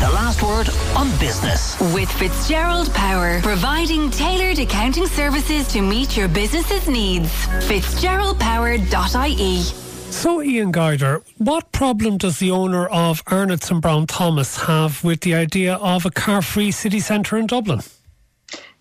The last word on business. With Fitzgerald Power, providing tailored accounting services to meet your business's needs. Fitzgeraldpower.ie. So, Ian Guider, what problem does the owner of Arnotts and Brown Thomas have with the idea of a car free city centre in Dublin?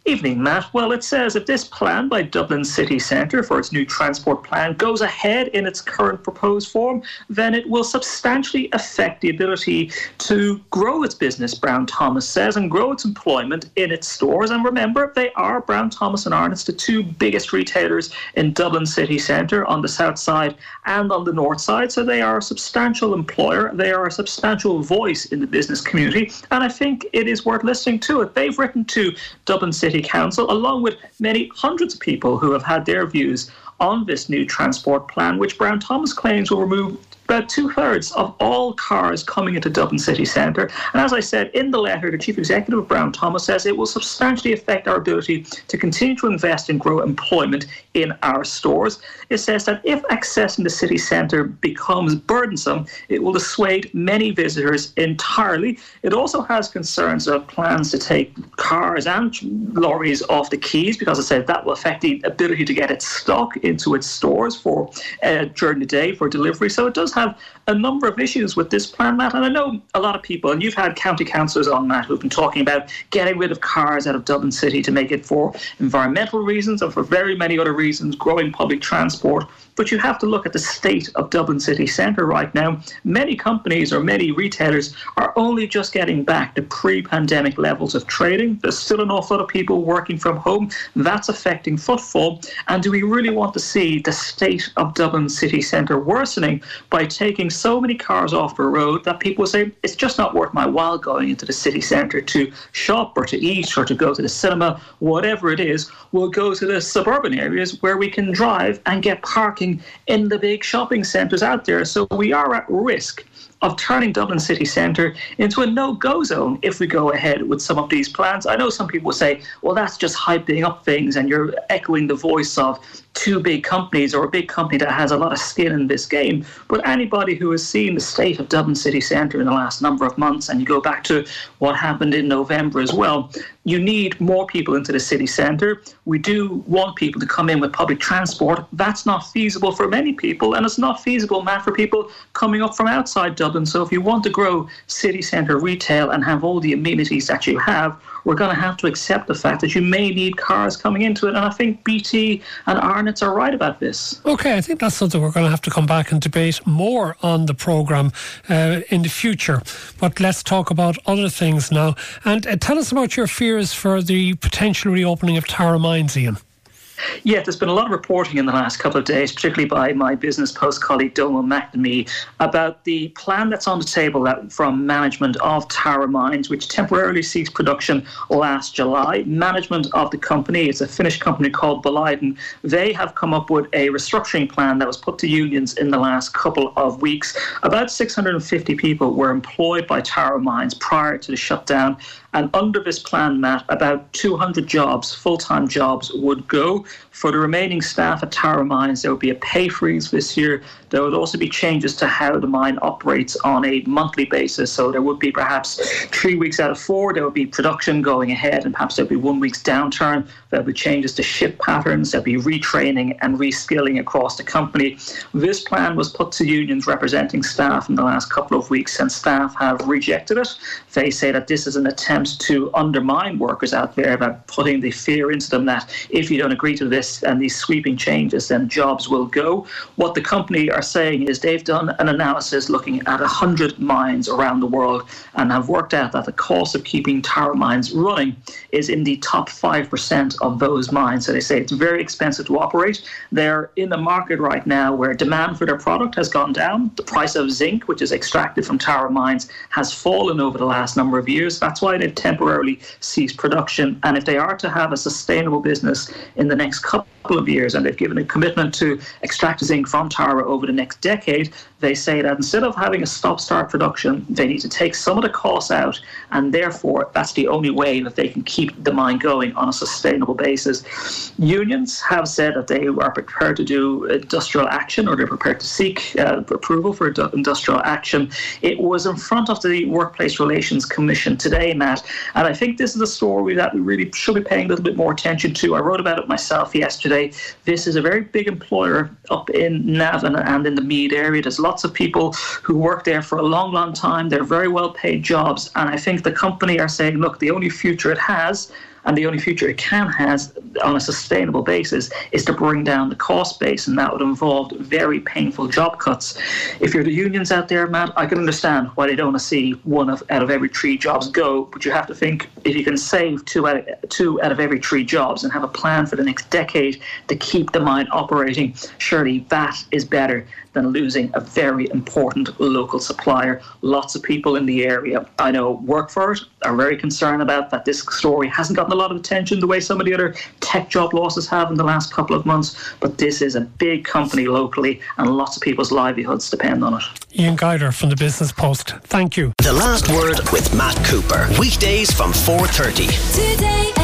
Evening, Matt. Well, it says if this plan by Dublin City Centre for its new transport plan goes ahead in its current proposed form, then it will substantially affect the ability to grow its business, Brown Thomas says, and grow its employment in its stores. And remember, they are Brown Thomas and Arnotts, the two biggest retailers in Dublin City Centre on the south side and on the north side. So they are a substantial employer. They are a substantial voice in the business community. And I think it is worth listening to it. They've written to Dublin City City Council, along with many hundreds of people who have had their views on this new transport plan, which Brown Thomas claims will remove about two thirds of all cars coming into Dublin city centre. And as I said in the letter, the chief executive of Brown Thomas says it will substantially affect our ability to continue to invest and grow employment in our stores. It says that if accessing the city centre becomes burdensome, it will dissuade many visitors entirely. It also has concerns of plans to take cars and lorries off the quays because it says that will affect the ability to get its stock into its stores for uh, during the day for delivery. So it does have a number of issues with this plan, Matt. And I know a lot of people, and you've had county councillors on, Matt, who've been talking about getting rid of cars out of Dublin City to make it for environmental reasons and for very many other reasons, growing public transport. But you have to look at the state of Dublin city centre right now. Many companies or many retailers are only just getting back to pre pandemic levels of trading. There's still an awful lot of people working from home. That's affecting footfall. And do we really want to see the state of Dublin city centre worsening by taking so many cars off the road that people say it's just not worth my while going into the city centre to shop or to eat or to go to the cinema, whatever it is? We'll go to the suburban areas where we can drive and get parking in the big shopping centres out there. So we are at risk of turning Dublin city centre into a no go zone if we go ahead with some of these plans. I know some people say, well, that's just hyping up things and you're echoing the voice of two big companies or a big company that has a lot of skin in this game. But anybody who has seen the state of Dublin city centre in the last number of months, and you go back to what happened in November as well, you need more people into the city centre. We do want people to come in with public transport. That's not feasible for many people, and it's not feasible, Matt, for people coming up from outside Dublin. And so if you want to grow city centre retail and have all the amenities that you have, we're going to have to accept the fact that you may need cars coming into it. And I think BT and Arnotts are right about this. Okay, I think that's something we're going to have to come back and debate more on the programme uh, in the future. But let's talk about other things now. And uh, tell us about your fears for the potential reopening of Tara Mines, Ian. Yeah, there's been a lot of reporting in the last couple of days, particularly by my Business Post colleague Donal McNamee, about the plan that's on the table that, from management of Tara Mines, which temporarily ceased production last July. Management of the company, it's a Finnish company called Boliden, they have come up with a restructuring plan that was put to unions in the last couple of weeks. About 650 people were employed by Tara Mines prior to the shutdown. And under this plan, Matt, about 200 jobs, full time jobs, would go. For the remaining staff at Tara Mines, there would be a pay freeze this year. There would also be changes to how the mine operates on a monthly basis. So there would be perhaps three weeks out of four, there would be production going ahead, and perhaps there would be one week's downturn. There would be changes to shift patterns, there would be retraining and reskilling across the company. This plan was put to unions representing staff in the last couple of weeks, and staff have rejected it. They say that this is an attempt to undermine workers out there by putting the fear into them that if you don't agree to this, and these sweeping changes, then jobs will go. What the company are saying is they've done an analysis looking at 100 mines around the world and have worked out that the cost of keeping Tara mines running is in the top 5% of those mines. So they say it's very expensive to operate. They're in a market right now where demand for their product has gone down. The price of zinc, which is extracted from Tara mines, has fallen over the last number of years. That's why they they've temporarily ceased production. And if they are to have a sustainable business in the next couple of years, and they've given a commitment to extract zinc from Tara over the next decade, they say that instead of having a stop start production, they need to take some of the costs out, and therefore that's the only way that they can keep the mine going on a sustainable basis. Unions have said that they are prepared to do industrial action or they're prepared to seek uh, approval for industrial action. It was in front of the Workplace Relations Commission today, Matt, and I think this is a story that we really should be paying a little bit more attention to. I wrote about it myself yesterday. This is a very big employer up in Navan and in the Meath area. There's lots of people who work there for a long, long time. They're very well paid jobs. And I think the company are saying, look, the only future it has and the only future it can has on a sustainable basis is to bring down the cost base, and that would involve very painful job cuts. If you're the unions out there, Matt, I can understand why they don't want to see one of, out of every three jobs go, but you have to think if you can save two out, of, two out of every three jobs and have a plan for the next decade to keep the mine operating, surely that is better than losing a very important local supplier. Lots of people in the area I know work for it, are very concerned about that this story hasn't gotten a lot of attention the way some of the other tech job losses have in the last couple of months. But this is a big company locally, and lots of people's livelihoods depend on it. Ian Guider from the Business Post. Thank you. The last word with Matt Cooper. Weekdays from 4:30. Today